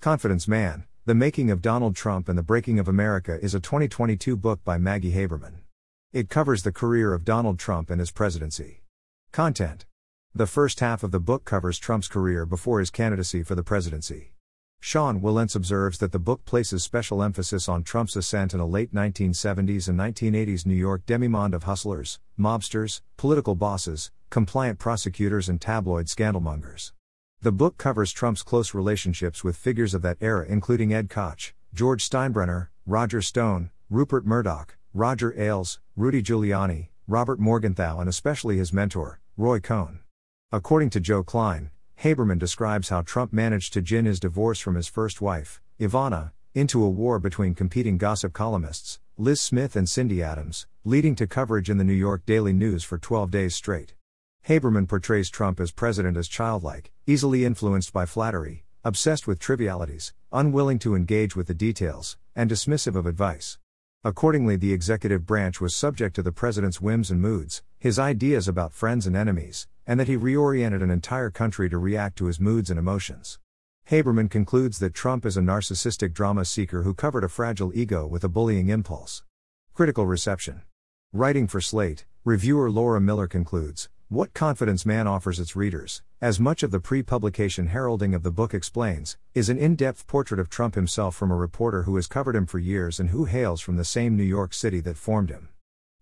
Confidence Man The Making of Donald Trump and the Breaking of America is a 2022 book by Maggie Haberman. It covers the career of Donald Trump and his presidency. Content The first half of the book covers Trump's career before his candidacy for the presidency. Sean Wilentz observes that the book places special emphasis on Trump's ascent in a late 1970s and 1980s New York demimonde of hustlers, mobsters, political bosses, compliant prosecutors, and tabloid scandalmongers. The book covers Trump's close relationships with figures of that era, including Ed Koch, George Steinbrenner, Roger Stone, Rupert Murdoch, Roger Ailes, Rudy Giuliani, Robert Morgenthau, and especially his mentor, Roy Cohn. According to Joe Klein, Haberman describes how Trump managed to gin his divorce from his first wife, Ivana, into a war between competing gossip columnists, Liz Smith and Cindy Adams, leading to coverage in the New York Daily News for 12 days straight. Haberman portrays Trump as president as childlike, easily influenced by flattery, obsessed with trivialities, unwilling to engage with the details, and dismissive of advice. Accordingly, the executive branch was subject to the president's whims and moods, his ideas about friends and enemies, and that he reoriented an entire country to react to his moods and emotions. Haberman concludes that Trump is a narcissistic drama seeker who covered a fragile ego with a bullying impulse. Critical reception. Writing for Slate, reviewer Laura Miller concludes what Confidence Man offers its readers, as much of the pre publication heralding of the book explains, is an in depth portrait of Trump himself from a reporter who has covered him for years and who hails from the same New York City that formed him.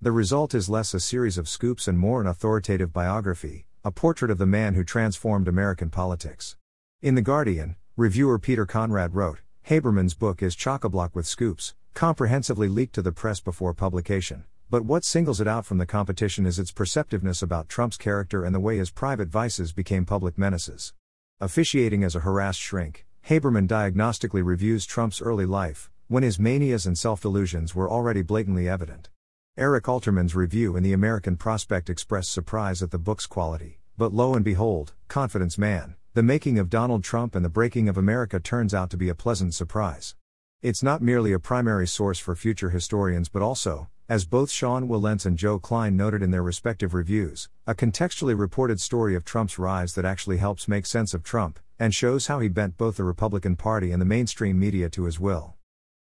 The result is less a series of scoops and more an authoritative biography, a portrait of the man who transformed American politics. In The Guardian, reviewer Peter Conrad wrote Haberman's book is chock a block with scoops, comprehensively leaked to the press before publication. But what singles it out from the competition is its perceptiveness about Trump's character and the way his private vices became public menaces. Officiating as a harassed shrink, Haberman diagnostically reviews Trump's early life, when his manias and self delusions were already blatantly evident. Eric Alterman's review in the American Prospect expressed surprise at the book's quality, but lo and behold, Confidence Man, the making of Donald Trump and the breaking of America turns out to be a pleasant surprise. It's not merely a primary source for future historians but also, as both Sean Wilentz and Joe Klein noted in their respective reviews, a contextually reported story of Trump's rise that actually helps make sense of Trump, and shows how he bent both the Republican Party and the mainstream media to his will.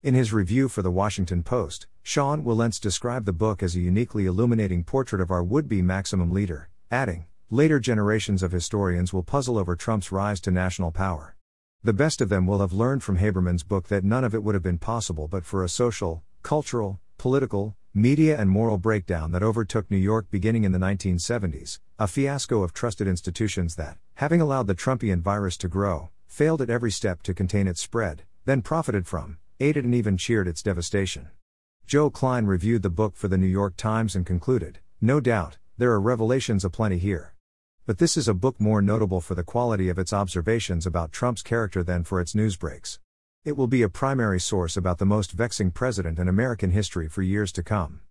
In his review for the Washington Post, Sean Wilentz described the book as a uniquely illuminating portrait of our would be maximum leader, adding, Later generations of historians will puzzle over Trump's rise to national power. The best of them will have learned from Haberman's book that none of it would have been possible but for a social, cultural, political, media and moral breakdown that overtook New York beginning in the 1970s, a fiasco of trusted institutions that, having allowed the Trumpian virus to grow, failed at every step to contain its spread, then profited from, aided and even cheered its devastation. Joe Klein reviewed the book for the New York Times and concluded, No doubt, there are revelations aplenty here. But this is a book more notable for the quality of its observations about Trump's character than for its newsbreaks. It will be a primary source about the most vexing president in American history for years to come.